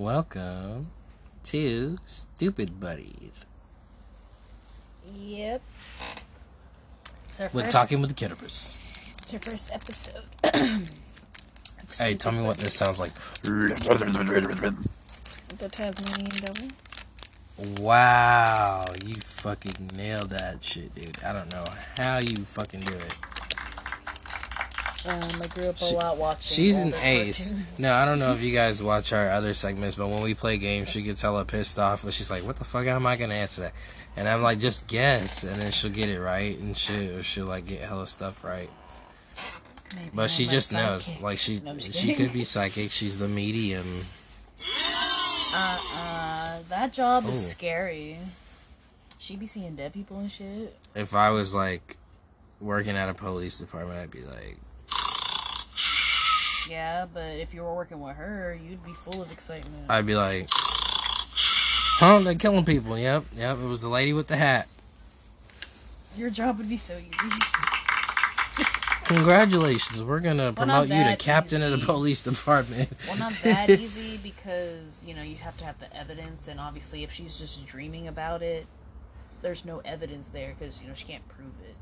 Welcome to Stupid Buddies. Yep. It's our We're first, talking with the Kiddipers. It's our first episode. Hey, tell me what this sounds like. The Tasmanian devil. Wow, you fucking nailed that shit, dude. I don't know how you fucking do it. Um, I grew up a She- lot watching. She's an ace. cartoons. No, I don't know if you guys watch our other segments, but when we play games, she gets hella pissed off. But she's like, "What the fuck? How am I gonna answer that?" And I'm like, "Just guess," and then she'll get it right, and or she'll like get hella stuff right. Maybe But she just knows, like she No, she could be psychic. She's the medium. Uh-uh. That job Oh. is scary. She be seeing dead people and shit. If I was like working at a police department, I'd be like, Yeah, but if you were working with her, you'd be full of excitement. I'd be like, "Huh? They're killing people." Yep, yep. It was the lady with the hat. Your job would be so easy. Congratulations, we're gonna Well, promote you to captain of the police department. Well, not that easy because you know you have to have the evidence, and obviously, if she's just dreaming about it, there's no evidence there because you know she can't prove it.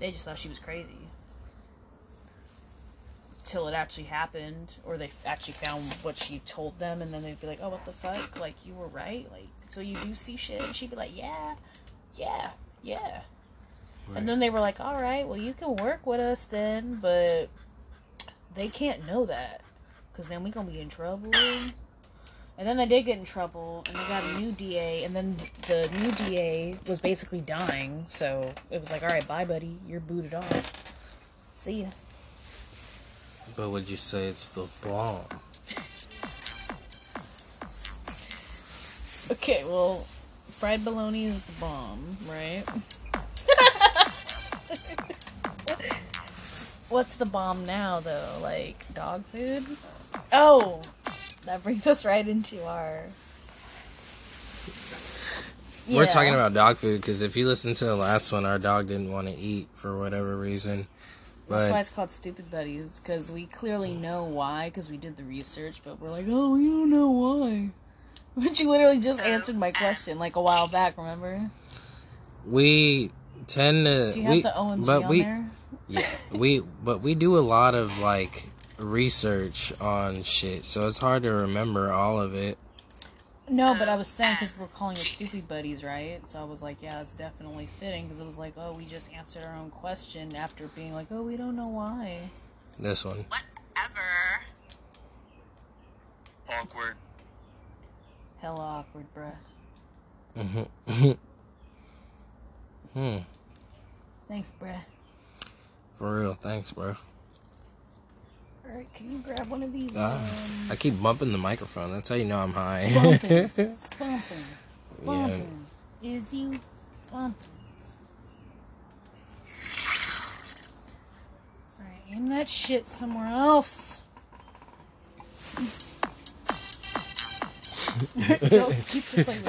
They just thought she was crazy till it actually happened, or they actually found what she told them, and then they'd be like, "Oh, what the fuck? Like you were right? Like so you do see shit?" And she'd be like, "Yeah, yeah, yeah." And then they were like, "All right, well, you can work with us then, but they can't know that because then we're gonna be in trouble." And then they did get in trouble, and they got a new DA, and then the new DA was basically dying, so it was like, "All right, bye, buddy, you're booted off. See ya." But would you say it's the bomb? Okay, well, fried bologna is the bomb, right? What's the bomb now, though? Like dog food? Oh, that brings us right into our. We're talking about dog food because if you listen to the last one, our dog didn't want to eat for whatever reason. That's why it's called Stupid Buddies, because we clearly know why, because we did the research, but we're like, oh, we don't know why. But you literally just answered my question like a while back, remember? we tend to. Do you have we, the OMG but on we, there? Yeah, we but we do a lot of like research on shit, so it's hard to remember all of it. No, but I was saying because we're calling it Stupid Buddies, right? So I was like, yeah, it's definitely fitting because it was like, oh, we just answered our own question after being like, oh, we don't know why. This one. Whatever. Awkward. Hella awkward, bruh. Mm hmm Mm hmm. Thanks, bruh. For real, thanks, bro. All right, can you grab one of these? Ah, um, I keep bumping the microphone. That's how you know I'm high. Bumping. bumping, yeah. bumping. Is you bumping? All right, aim that shit somewhere else. Joe, keep just like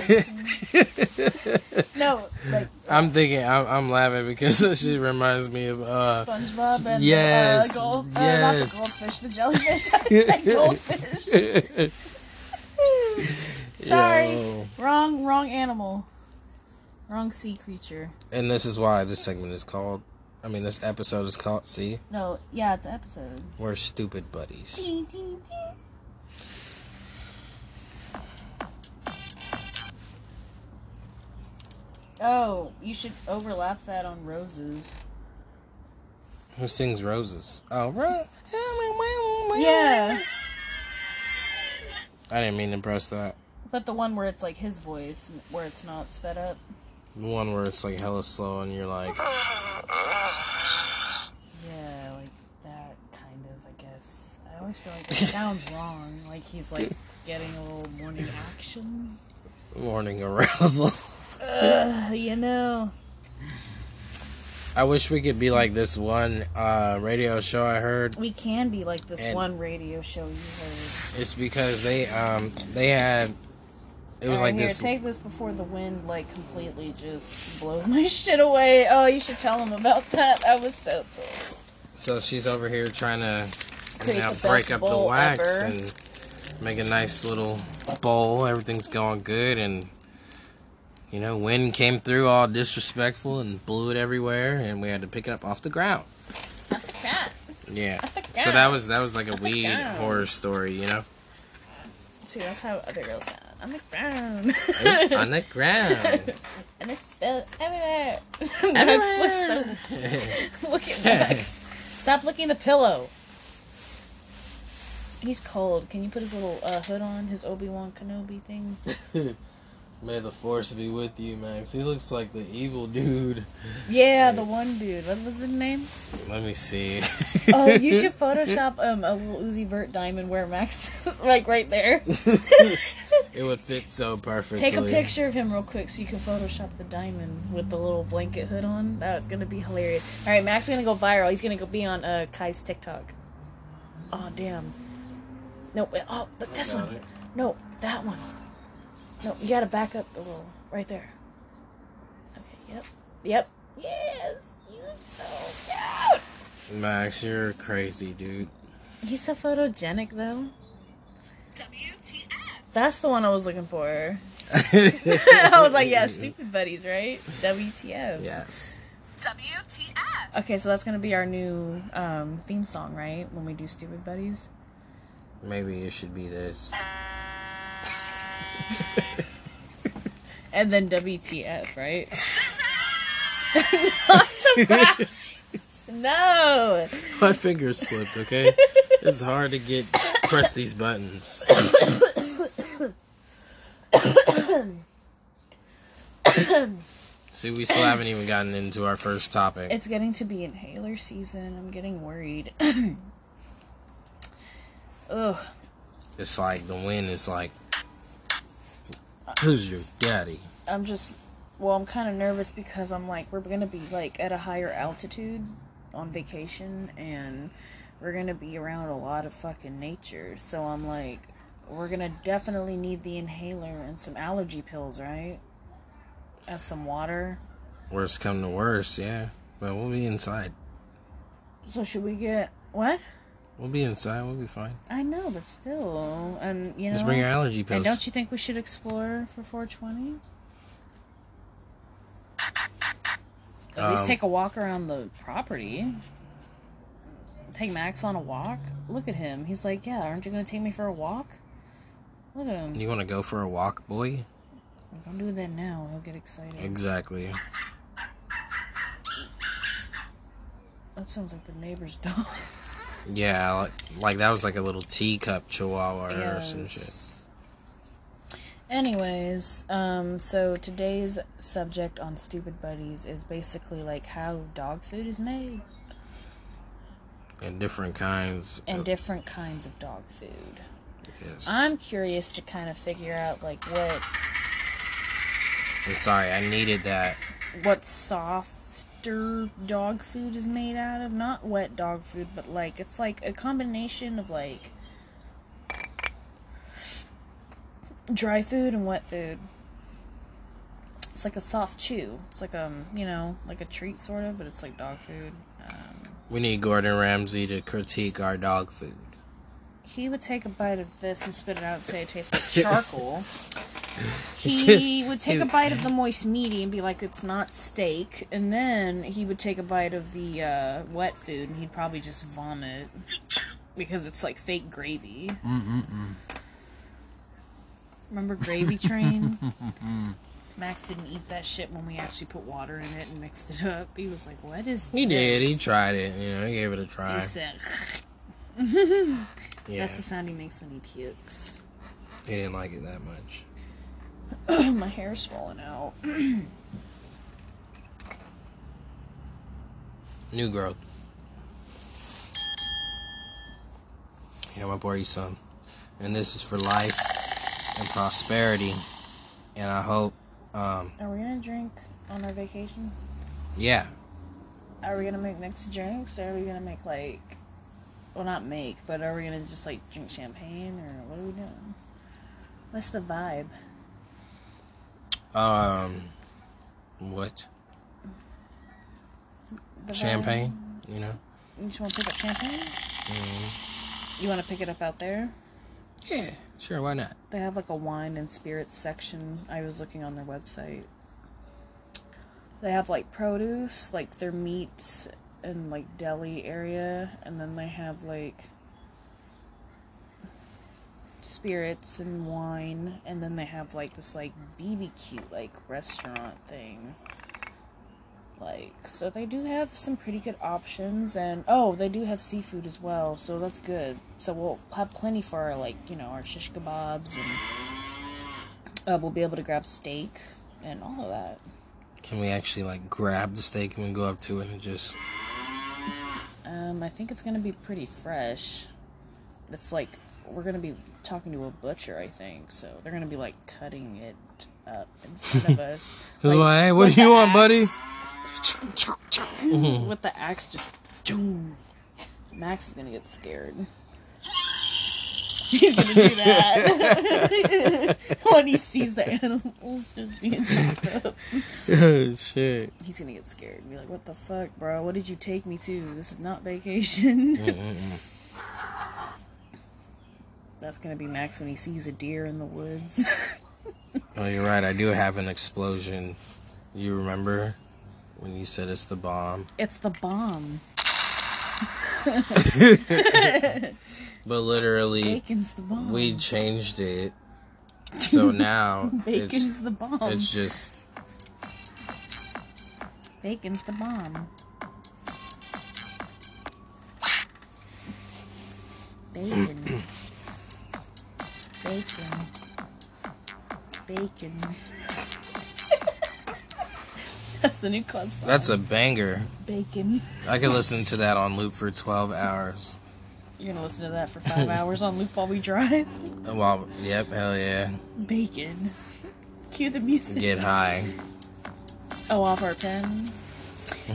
no, like I'm thinking, I'm, I'm laughing because she reminds me of uh, SpongeBob and yes, the uh, gold, uh, not the goldfish, the jellyfish. I said goldfish. Sorry. Yo. Wrong, wrong animal. Wrong sea creature. And this is why this segment is called. I mean, this episode is called. See, No, yeah, it's an episode. we're stupid buddies. Oh, you should overlap that on roses. Who sings roses? Oh, right. Yeah, I didn't mean to press that. but the one where it's like his voice, where it's not sped up. The one where it's like hella slow and you're like, Yeah, like that kind of, I guess. I always feel like it sounds wrong. Like he's like getting a little morning action. morning arousal. You know. I wish we could be like this one uh, radio show I heard. We can be like this And- one radio show you heard. It's because they um they had it was Alright, like here, this. take this before the wind like completely just blows my shit away. Oh, you should tell them about that. I was so pissed. So she's over here trying to you know break up the wax ever. and make a nice little bowl. Everything's going good, and you know, wind came through all disrespectful and blew it everywhere, and we had to pick it up off the ground. Off the ground. Yeah. Off the So that was that was like a Off weed horror story, you know. See, that's how other girls sound. On the ground. It was on the ground. and it's spilled everywhere. Max looks so. Look at Max. Stop licking the pillow. He's cold. Can you put his little uh, hood on? His Obi Wan Kenobi thing. May the force be with you, Max. He looks like the evil dude. Yeah, the one dude. What was his name? Let me see. Oh, you should Photoshop um a little Uzi Vert diamond where Max, like right there. it would fit so perfectly. Take a picture of him real quick so you can Photoshop the diamond with the little blanket hood on. That's gonna be hilarious. All right, Max is gonna go viral. He's gonna go be on uh, Kai's TikTok. Oh damn. No, wait, oh, but this one. it. No, that one. No, you gotta back up a little. Right there. Okay. Yep. Yep. Yes. You so cute. Max, you're crazy, dude. He's so photogenic though. WTF? That's the one I was looking for. I was like, yeah, stupid buddies, right? WTF. Yes. WTF? Okay, so that's gonna be our new um, theme song, right? When we do Stupid Buddies. Maybe it should be this. And then WTF, right? Not fast. No. My fingers slipped, okay? it's hard to get press these buttons. See, we still haven't even gotten into our first topic. It's getting to be inhaler season. I'm getting worried. Ugh. It's like the wind is like, who's your daddy? I'm just well, I'm kind of nervous because I'm like we're going to be like at a higher altitude on vacation and we're going to be around a lot of fucking nature. So I'm like we're going to definitely need the inhaler and some allergy pills, right? And some water. Worst come to worst, yeah. But we'll be inside. So should we get what? We'll be inside. We'll be fine. I know, but still, and you know. Just bring your allergy pills. and don't you think we should explore for 420? At least Um, take a walk around the property. Take Max on a walk. Look at him. He's like, "Yeah, aren't you gonna take me for a walk?" Look at him. You want to go for a walk, boy? Don't do that now. He'll get excited. Exactly. That sounds like the neighbor's dog. Yeah, like, like that was like a little teacup chihuahua or some shit. Anyways, um, so today's subject on Stupid Buddies is basically like how dog food is made And different kinds. and of, different kinds of dog food. yes. I'm curious to kind of figure out like what I'm sorry, I needed that. what softer dog food is made out of. Not wet dog food, but like it's like a combination of like dry food and wet food. It's like a soft chew. It's like um, you know, like a treat sort of, but it's like dog food. Um, We need Gordon Ramsay to critique our dog food. he would take a bite of this and spit it out and say it tastes like charcoal. he would take a bite of the moist meaty and be like, it's not steak. And then he would take a bite of the uh, wet food and he'd probably just vomit because it's like fake gravy. Remember Gravy Train? Max didn't eat that shit when we actually put water in it and mixed it up. He was like, what is He this? did. He tried it. You know, he gave it a try. He said, Yeah, that's the sound he makes when he pukes. he didn't like it that much. My hair's falling out. New growth. Yeah, my boy, some, and this is for life and prosperity. And I hope, um, Are we gonna drink on our vacation? yeah, Are we gonna make mixed drinks, or are we gonna make like, well, not make, but are we gonna just like drink champagne, or what are we doing? What's the vibe? um, what The champagne? You know. You just want to pick up champagne? mm, You want to pick it up out there? yeah, Sure, why not? They have like a wine and spirits section. I was looking on their website. They have like produce, like their meats and like deli area, and then they have like spirits and wine, and then they have like this like BBQ like restaurant thing. Like, so they do have some pretty good options, and oh, they do have seafood as well, so that's good. So we'll have plenty for our, like, you know, our shish kebabs, and uh, we'll be able to grab steak and all of that. Can we actually like grab the steak and go up to it and just? Um, I think it's gonna be pretty fresh. It's like we're gonna be talking to a butcher, I think, so they're gonna be like cutting it up in front of us. Just Like, like, hey, what do you want, buddy? Axe. with the axe just boom. Max is gonna get scared. He's gonna do that when he sees the animals just being chopped up. oh shit. He's gonna get scared and be like, "What the fuck, bro? What did you take me to? This is not vacation." That's gonna be Max when he sees a deer in the woods. Oh, you're right. I do have an explosion. You remember when you said it's the bomb? it's the bomb. But literally, Bacon's the bomb. we changed it. So now Bacon's it's the bomb. it's just Bacon's the bomb. Bacon. Bacon. Bacon. That's the new club song. that's a banger. bacon. I could listen to that on loop for 12 hours. You're gonna listen to that for five hours on loop while we drive. Well, yep, hell yeah. Bacon. Cue the music. Get high. Oh, off our pens.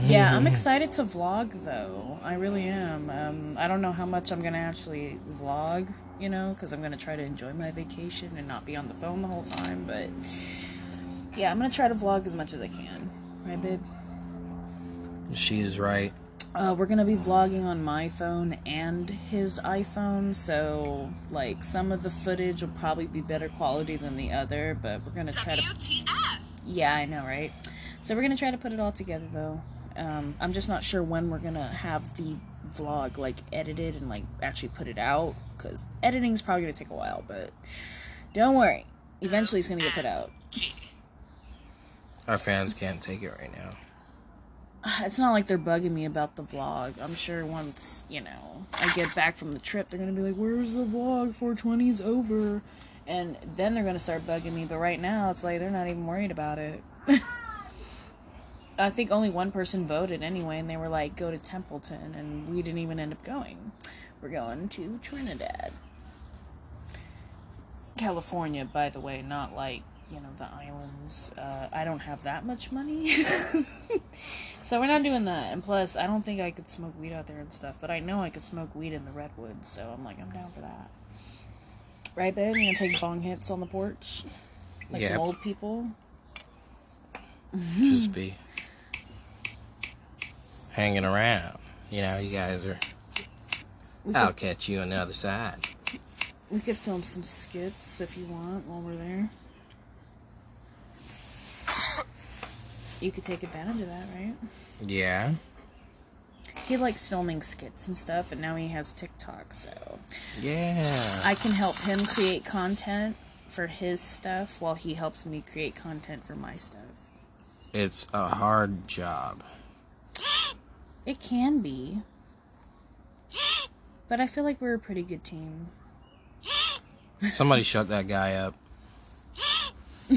Yeah, I'm excited to vlog though. I really am. Um, I don't know how much I'm gonna actually vlog, you know, because I'm gonna try to enjoy my vacation and not be on the phone the whole time. But yeah, I'm gonna try to vlog as much as I can. Right, babe? She is right. Uh, we're gonna be vlogging on my phone and his iPhone, so like some of the footage will probably be better quality than the other, but we're gonna try to WTF? yeah, I know, right? So we're gonna try to put it all together, though. Um, I'm just not sure when we're gonna have the vlog like edited and like actually put it out, because editing is probably gonna take a while. But don't worry, eventually it's gonna get put out. Our fans can't take it right now. It's not like they're bugging me about the vlog. I'm sure once you know I get back from the trip, they're gonna be like, "Where's the vlog? 420's over," and then they're gonna start bugging me. But right now, it's like they're not even worried about it. I think only one person voted anyway, and they were like, "Go to Templeton," and we didn't even end up going. We're going to Trinidad, California, by the way, not like you know the islands. Uh, I don't have that much money, so we're not doing that. And plus, I don't think I could smoke weed out there and stuff. But I know I could smoke weed in the redwoods, so I'm like, I'm down for that. Right, babe? You gonna take bong hits on the porch, like some old people. Just be hanging around. You know, you guys are. I'll catch you on the other side. We could film some skits if you want while we're there. You could take advantage of that, right? Yeah. He likes filming skits and stuff, and now he has TikTok, so Yeah. I can help him create content for his stuff while he helps me create content for my stuff. It's a hard job. It can be. But I feel like we're a pretty good team. Somebody shut that guy up.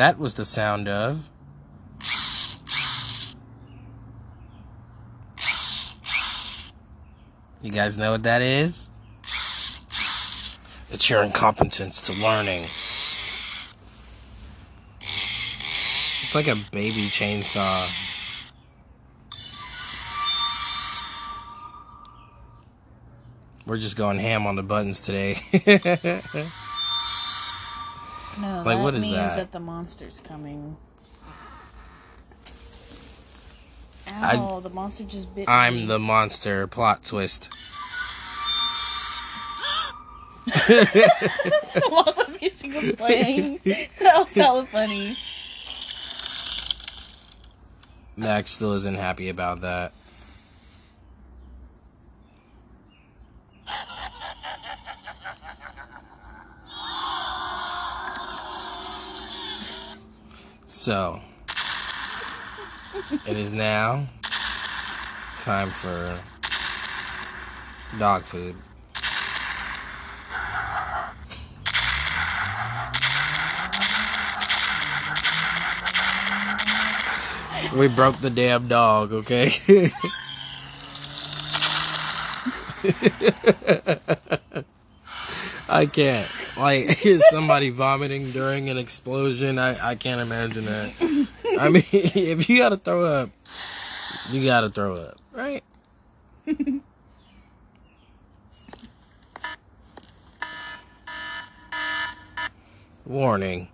that was the sound of. You guys know what that is? It's your incompetence to learning. It's like a baby chainsaw. We're just going ham on the buttons today. No, Like, what is means that? that the monster's coming. Ow. Oh, the monster just bit me. I'm the monster. Plot twist. While the music was playing. that was hella funny. Max still isn't happy about that. So, it is now time for dog food. We broke the damn dog, okay? I can't. Like, is somebody vomiting during an explosion, I, I can't imagine that. I mean, if you gotta throw up, you gotta throw up, right? Warning.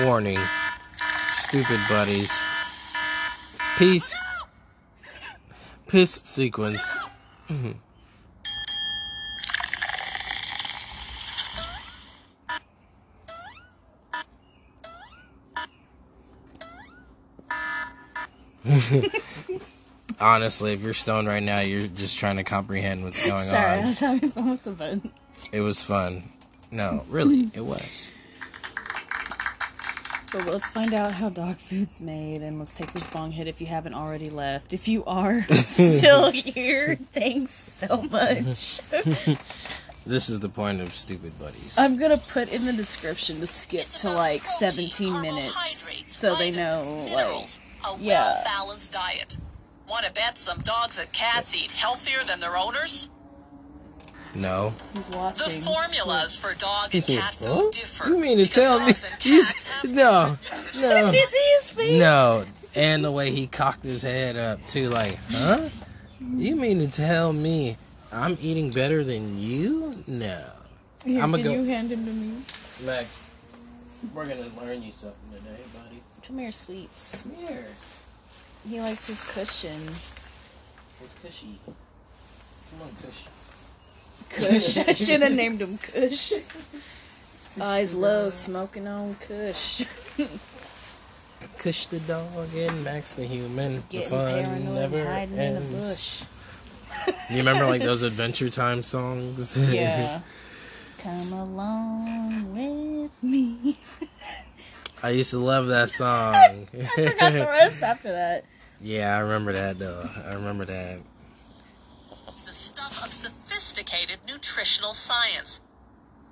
Warning. Stupid buddies. Peace. Piss sequence. Honestly, if you're stoned right now, you're just trying to comprehend what's going on. Sorry, I was having fun with the buttons. It was fun. No, really, it was. But let's find out how dog food's made, and let's take this bong hit if you haven't already left. If you are still here, thanks so much. This is the point of stupid buddies. I'm gonna put in the description to skip to like 17 minutes, so they know like a yeah. well-balanced diet. Want to bet some dogs and cats eat healthier than their owners? no. he's The watching. formulas for dog and cat food Huh? differ. You mean to tell me? dogs and He's, no, no, Did you see his face? no. And the way he cocked his head up too, like, huh? You mean to tell me I'm eating better than you? No. Here, I'ma can go- you hand him to me? Max, we're gonna learn you something today, buddy. Come here, sweets. Come here. He likes his cushion. His cushy. Come on, cush. Kush. I should have named him Kush. Eyes low, smoking on Kush. Kush the dog and Max the human. the fun never hiding in a ends. bush. You remember like those Adventure Time songs? Yeah. Come along with me. I used to love that song. Forgot the rest after that. yeah, I remember that though. I remember that. the stuff of sophisticated nutritional science.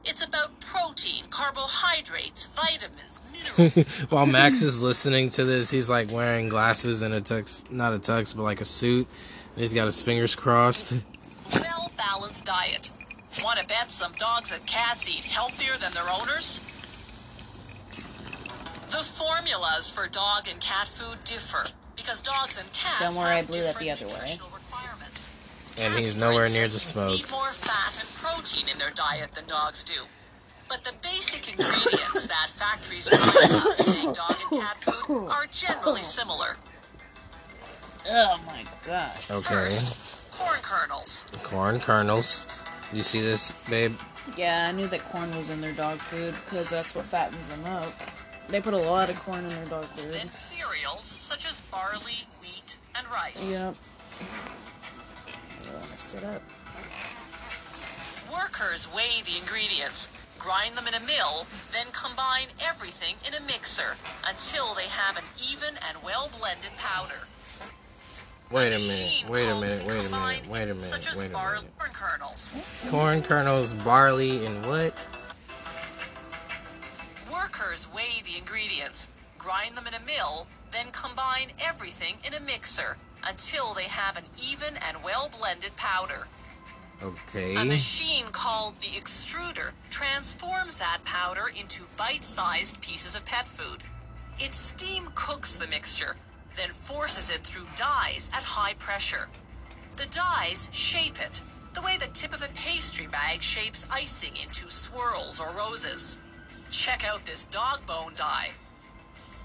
It's about protein, carbohydrates, vitamins, minerals, While Max is listening to this, he's like wearing glasses and a tux, not a tux, but like a suit. And he's got his fingers crossed. well balanced diet. Want to bet some dogs and cats eat healthier than their owners? The formulas for dog and cat food differ because dogs and cats Don't worry, I have blew that the different other way. requirements. And Cats, he's for nowhere near the instance, smoke. Need more fat and protein in their diet than dogs do. But the basic ingredients that factories use to make dog and cat food are generally similar. Oh my gosh. Okay. First, corn kernels. Corn kernels. You see this, babe? Yeah, I knew that corn was in their dog food because that's what fattens them up. They put a lot of corn in their dog food. And cereals such as barley, wheat, and rice. Yep. I want to sit up. Workers weigh the ingredients, grind them in a mill, then combine everything in a mixer until they have an even and well blended powder. Wait a minute. Wait a minute. Wait a minute. Wait a minute. Such as Wait a minute. corn kernels. Corn kernels, barley, and what? Workers weigh the ingredients, grind them in a mill, then combine everything in a mixer until they have an even and well blended powder. Okay. A machine called the extruder transforms that powder into bite sized pieces of pet food. It steam cooks the mixture, then forces it through dies at high pressure. The dies shape it, the way the tip of a pastry bag shapes icing into swirls or roses. Check out this dog bone die.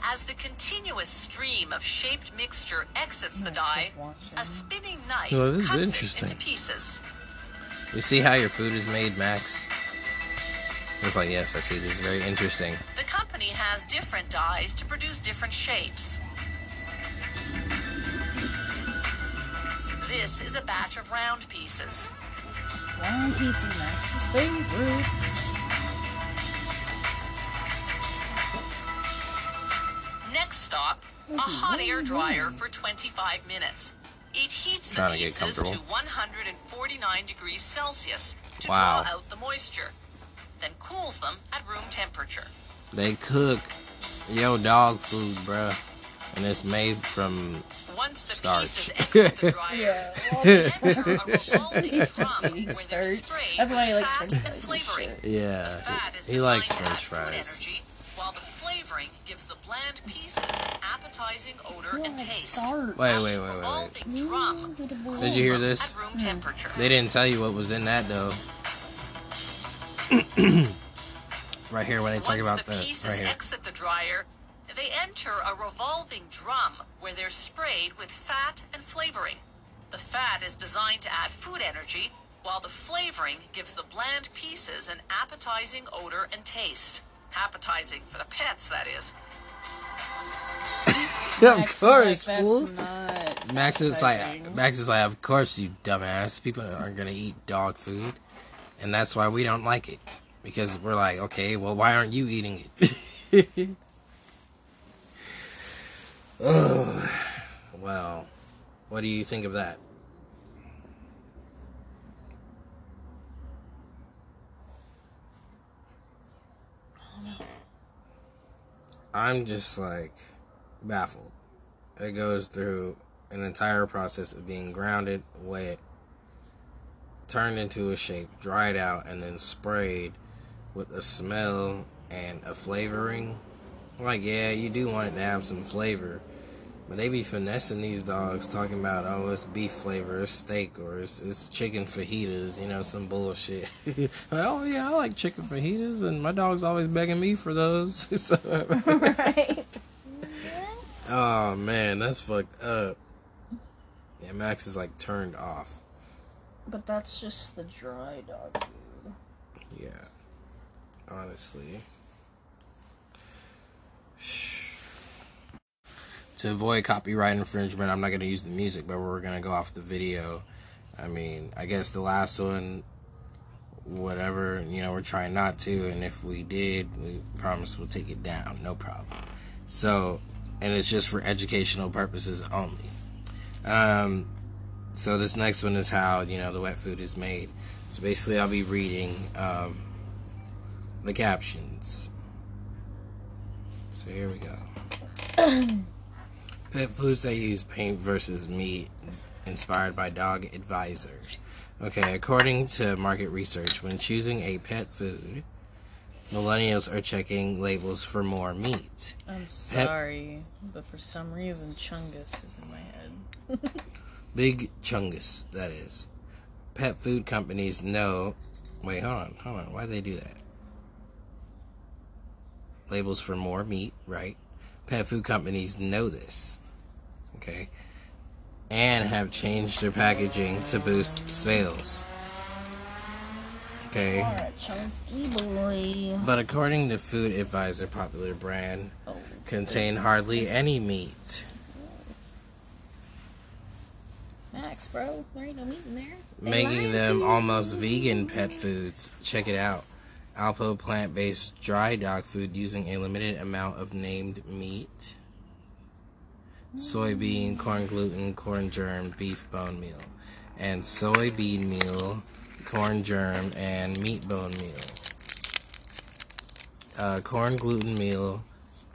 As the continuous stream of shaped mixture exits the Max die, a spinning knife Well, this is cuts interesting. it into pieces. You see how your food is made, Max? It's like, yes, I see. This is very interesting. The company has different dies to produce different shapes. This is a batch of round pieces. Round pieces, Max's favorite. Next stop, a hot air dryer for 25 minutes. It heats the Trying to pieces to 149 degrees Celsius to Wow. draw out the moisture, then cools them at room temperature. They cook yo dog food, bruh. And it's made from. Once the Starch. pieces exit the dryer, Yeah. they enter a revolving drum just where they're sprayed That's why he likes fat french and fries flavoring. shit. The Yeah. fat is He, he likes french fries. energy, while the flavoring gives the bland pieces an appetizing odor and taste. start. Wait, wait, wait, wait, wait. drum Did you hear this? At room hmm. temperature. They didn't tell you what was in that, though. right here, when they talk Once about the the. pieces Right here. Exit the dryer, they enter a revolving drum where they're sprayed with fat and flavoring. The fat is designed to add food energy, while the flavoring gives the bland pieces an appetizing odor and taste. Appetizing for the pets, that is. of Max was course, like, fool. Max is like. Max is like, of course, you dumbass. People aren't gonna eat dog food, and that's why we don't like it. Because we're like, okay, well, why aren't you eating it? oh, well, what do you think of that? I'm just like baffled. It goes through an entire process of being grounded, wet, turned into a shape, dried out, and then sprayed with a smell and a flavoring. Like, yeah, you do want it to have some flavor, but they be finessing these dogs, talking about, oh, it's beef flavor, it's steak, or it's, it's chicken fajitas, you know, some bullshit. like, oh, yeah, I like chicken fajitas, and my dog's always begging me for those. so, right. Oh man, that's fucked up. Yeah, Max is like turned off. But that's just the dry dog food. Yeah. Honestly. To avoid copyright infringement, I'm not going to use the music, but we're going to go off the video. I mean, I guess the last one, whatever, you know, we're trying not to, and if we did, we promise we'll take it down. No problem. So, and it's just for educational purposes only. Um, so this next one is how you know the wet food is made. So basically, I'll be reading um, the captions. So here we go. Pet foods that use paint versus meat, inspired by Dog Advisor. Okay, according to market research, when choosing a pet food, millennials are checking labels for more meat. I'm sorry, but for some reason Chungus is in my head. Big Chungus, that is. Pet food companies know. Wait, hold on, hold on. Why do they do that? Labels for more meat, right? Pet food companies know this. Okay? And have changed their packaging to boost sales. Okay? Chunky boy. But according to Food Advisor, popular brand Oh, contain hardly any meat. Max, bro, there ain't no meat in there. They making them almost vegan pet foods. Check it out. Alpo plant based dry dog food using a limited amount of named meat. Soybean, corn gluten, corn germ, beef bone meal. And soybean meal, corn germ, and meat bone meal. Uh, corn gluten meal,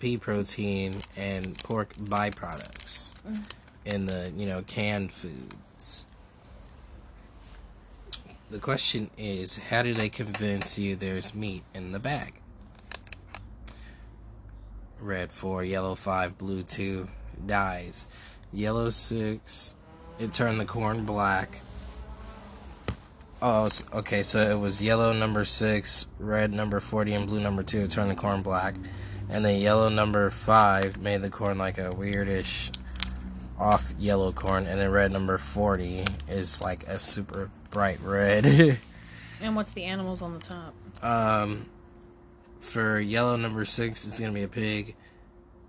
pea protein, and pork byproducts in the, you know, canned foods. The question is, how do they convince you there's meat in the bag? Red 4, yellow 5, blue 2, dyes. Yellow 6, it turned the corn black. Oh, okay, so it was yellow number 6, red number 40, and blue number 2, it turned the corn black. And then yellow number five made the corn like a weirdish off yellow corn. And then red number 40 is like a super bright red. And what's the animals on the top? um, for yellow number six, it's going to be a pig.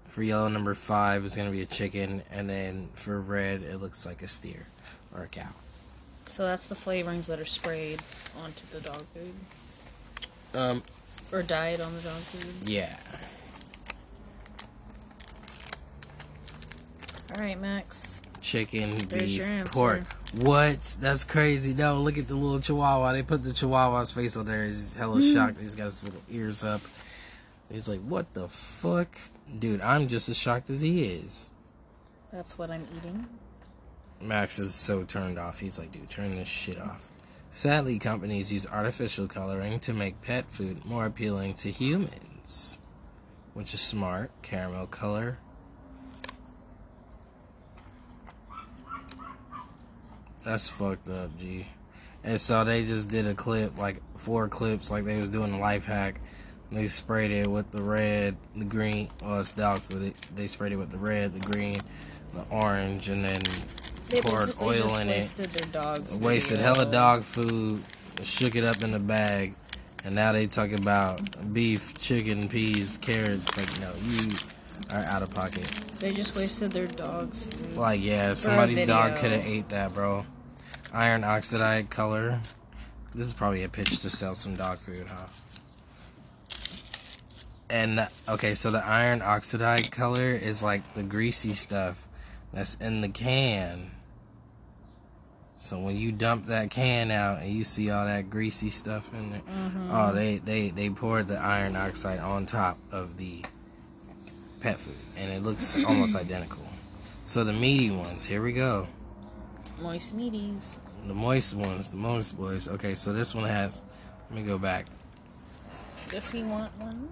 For yellow number five, is going to be a chicken. And then for red, it looks like a steer or a cow. So that's the flavorings that are sprayed onto the dog food. Um, Or dyed on the dog food. yeah. Alright, Max. chicken, There's beef, pork. What? That's crazy. No, look at the little chihuahua. They put the chihuahua's face on there. He's hella Hmm. shocked. He's got his little ears up. He's like, what the fuck? Dude, I'm just as shocked as he is. That's what I'm eating. Max is so turned off. He's like, dude, turn this shit off. Sadly, companies use artificial coloring to make pet food more appealing to humans. Which is smart. Caramel color. That's fucked up, G. And so they just did a clip, like four clips, like they was doing a life hack. They sprayed it with the red, the green. Well, it's dog food. They, they sprayed it with the red, the green, the orange, and then They poured oil in it. wasted their dogs. Wasted hella dog food, shook it up in the bag, and now they talk about beef, chicken, peas, carrots. Like, no, you are out of pocket. They just wasted their dog's food. Like, yeah, somebody's dog could have ate that, bro. Iron oxide color. This is probably a pitch to sell some dog food, huh? And okay, so the iron oxide color is like the greasy stuff that's in the can. So when you dump that can out and you see all that greasy stuff in there, mm-hmm. oh, they they they poured the iron oxide on top of the pet food, and it looks almost identical. So the meaty ones, here we go. Moist meaties. The moist ones, the moist boys. Okay, so this one has. Let me go back. Does he want one?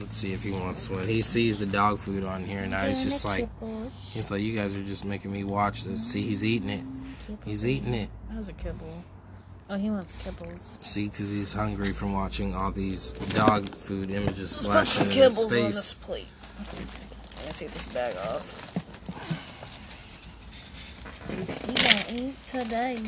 Let's see if he wants one. He sees the dog food on here, and now he's just like, he's like, you guys are just making me watch this. See, he's eating it. He's eating it. That was a kibble. Oh, he wants kibbles. See, because he's hungry from watching all these dog food images Let's put flashing some in his kibbles on face. this plate. I'm gonna take this bag off. You gonna eat today?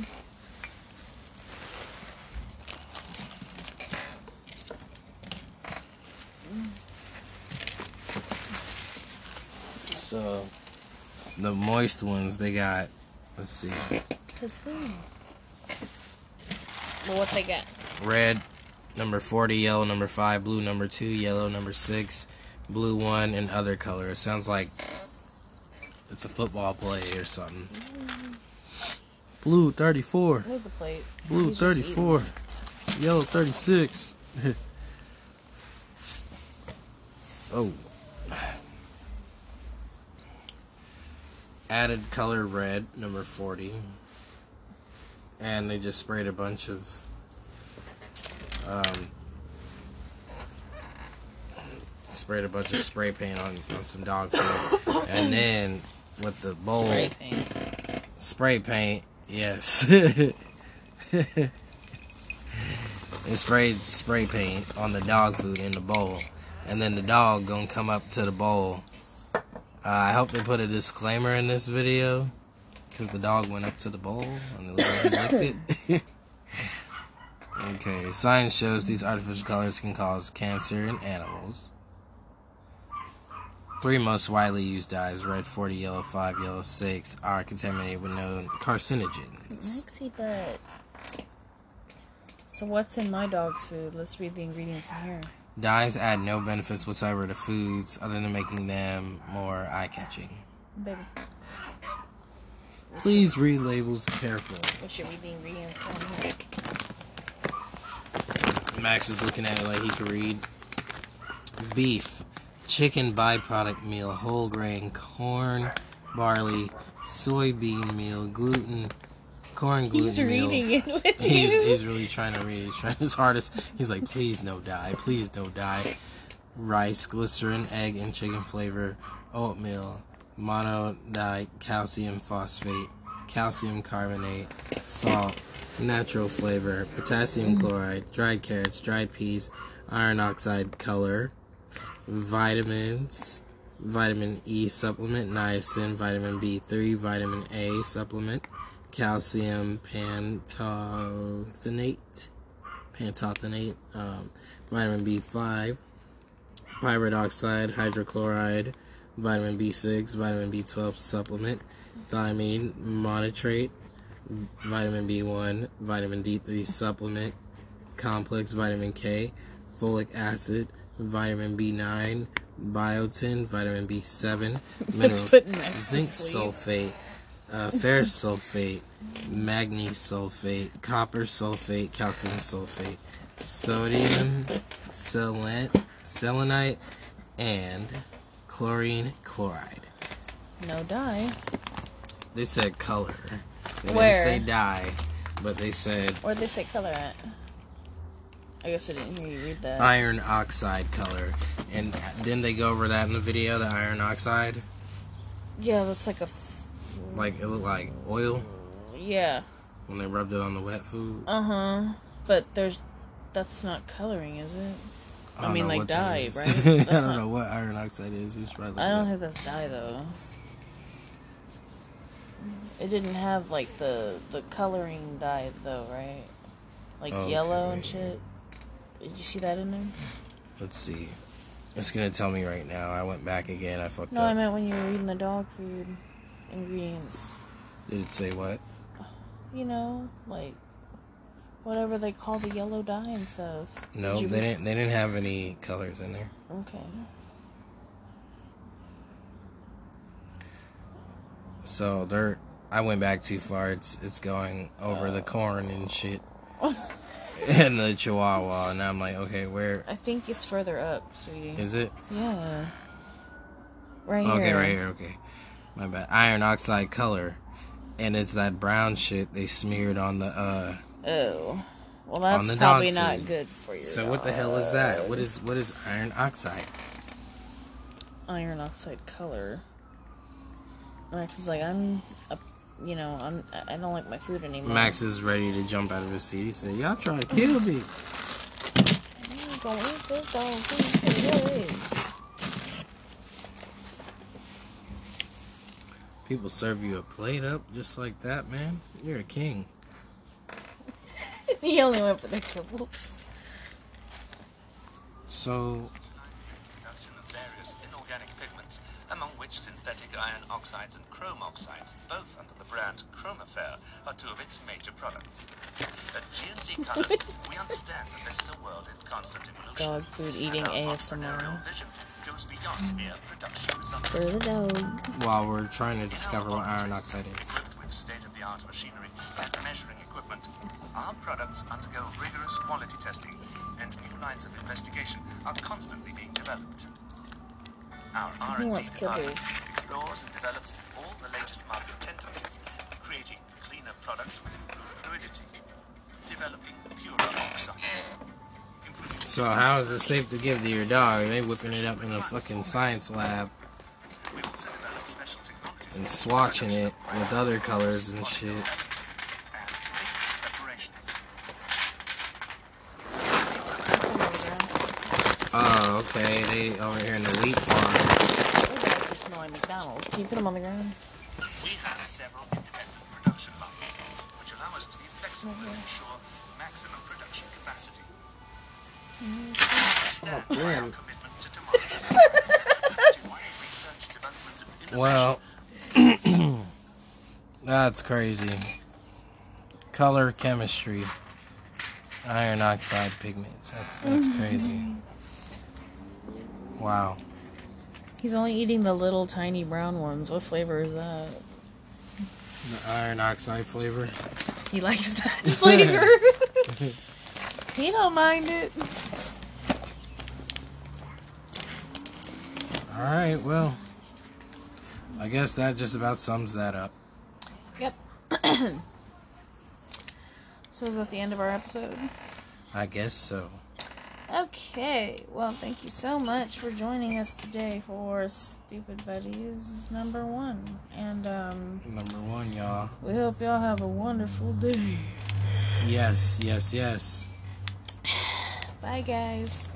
So, the moist ones, they got. Let's see. His food. Well, what they got? red number 40 yellow number 5 blue number 2 yellow number 6 blue 1 and other color it sounds like it's a football play or something mm. blue 34 Move the plate. blue He's 34 yellow 36 oh added color red number 40 and they just sprayed a bunch of um, sprayed a bunch of spray paint on, on some dog food. And then with the bowl Spray paint. spray paint yes. They sprayed spray paint on the dog food in the bowl. And then the dog gonna come up to the bowl uh, i hope they put a disclaimer in this video because the dog went up to the bowl and little licked it okay science shows these artificial colors can cause cancer in animals Three most widely used dyes, red 40, yellow 5, yellow 6, are contaminated with known carcinogens. Maxie butt. So what's in my dog's food? Let's read the ingredients in here. Dyes add no benefits whatsoever to foods other than making them more eye catching. Baby, Please read labels carefully. we should read the ingredients. Max is looking at it like he can read. Beef, chicken byproduct meal, whole grain, corn, barley, soybean meal, gluten, corn gluten He's meal. reading it with He's, you. he's really trying to read. He's trying his hardest. He's like, please no dye, please no dye. Rice, glycerin, egg, and chicken flavor, oatmeal, mono dye, calcium phosphate, calcium carbonate, salt, natural flavor, potassium mm. chloride, dried carrots, dried peas, iron oxide color, vitamins, vitamin E supplement, niacin, vitamin B3, vitamin A supplement, calcium pantothenate, pantothenate, um, vitamin B5, pyridoxine, hydrochloride, vitamin B6, vitamin B12 supplement, thiamine, monotrate, vitamin B1, vitamin D3 supplement, complex vitamin K, folic acid, vitamin B9, biotin, vitamin B7, minerals, putting Max to zinc sulfate, uh, ferrous sulfate, magnesium sulfate, copper sulfate, calcium sulfate, sodium selenite, selenite, and chlorine chloride. No dye. They said color. They Where? didn't say dye, but they said Where'd they say color at? I guess I didn't hear you read that. iron oxide color. And didn't they go over that in the video, the iron oxide? yeah, that's like a. Like it looked like oil yeah. when they rubbed it on the wet food. Uh huh. But there's. That's not coloring, is it? I don't mean, like that dye, right? I don't not- know what iron oxide is. It's probably I don't think that's dye though. It didn't have like the the coloring dye though, right? Like yellow and shit. Did you see that in there? Let's see. It's gonna tell me right now. I went back again. I fucked No, up. I meant when you were eating the dog food ingredients. Did it say what? You know, like whatever they call the yellow dye and stuff. No, Did you they didn't. They didn't have any colors in there. Okay. So they're. I went back too far. It's it's going over the corn and shit. and the chihuahua, and I'm like, okay, where I think it's further up, sweetie. is it? yeah. Right here. Okay, right here. Okay, my bad. Iron oxide color, and it's that brown shit they smeared on the. uh Oh. Well, that's probably not food. good for you. So what the hell is that? What is what is iron oxide? iron oxide color. Max is like, I'm, a, you know, I'm, I don't like my food anymore. Max is ready to jump out of his seat. He said, "Y'all trying to kill me." I'm gonna eat this dog food today. People serve you a plate up just like that, man. You're a king. he only went for the kibbles. So production of various inorganic pigments, among which synthetic iron oxides and chrome oxides, both under the brand Chromofair, are two of its major products. At GNC Colors, we understand that this is a world in constant evolution. Dog food eating and our ASMR. Entrepreneurial vision goes beyond mere production results. For the dog. while we're trying to discover what iron oxide is, with state-of-the-art machinery and measuring equipment, our products undergo rigorous quality testing, and new lines of investigation are constantly being developed. Our R&D department explores and develops all the latest market tendencies, creating cleaner products with improved fluidity, developing purer oxides. Improving so how is it safe to give to your dog? They whipping it up in a fucking science lab We also develop special technologies and swatching it with other colors and shit. Oh, okay. They over here in the wheat farm. You smell like McDonald's. Can you put them on the ground? We have several independent production lines, which allow us to be flexible and ensure maximum production capacity. Understand Oh, our damn. commitment to democracy, continuing research, development, and innovation. Well, that's crazy. Color chemistry, iron oxide pigments. That's that's mm-hmm. crazy. Wow. He's only eating the little tiny brown ones. What flavor is that? The iron oxide flavor. He likes that flavor. he don't mind it. All right. Well, I guess that just about sums that up. Yep. so is that the end of our episode? I guess so. Okay. Well, thank you so much for joining us today for Stupid Buddies number one. And um, Number one, y'all. we hope y'all have a wonderful day. Yes, yes, yes. Bye, guys.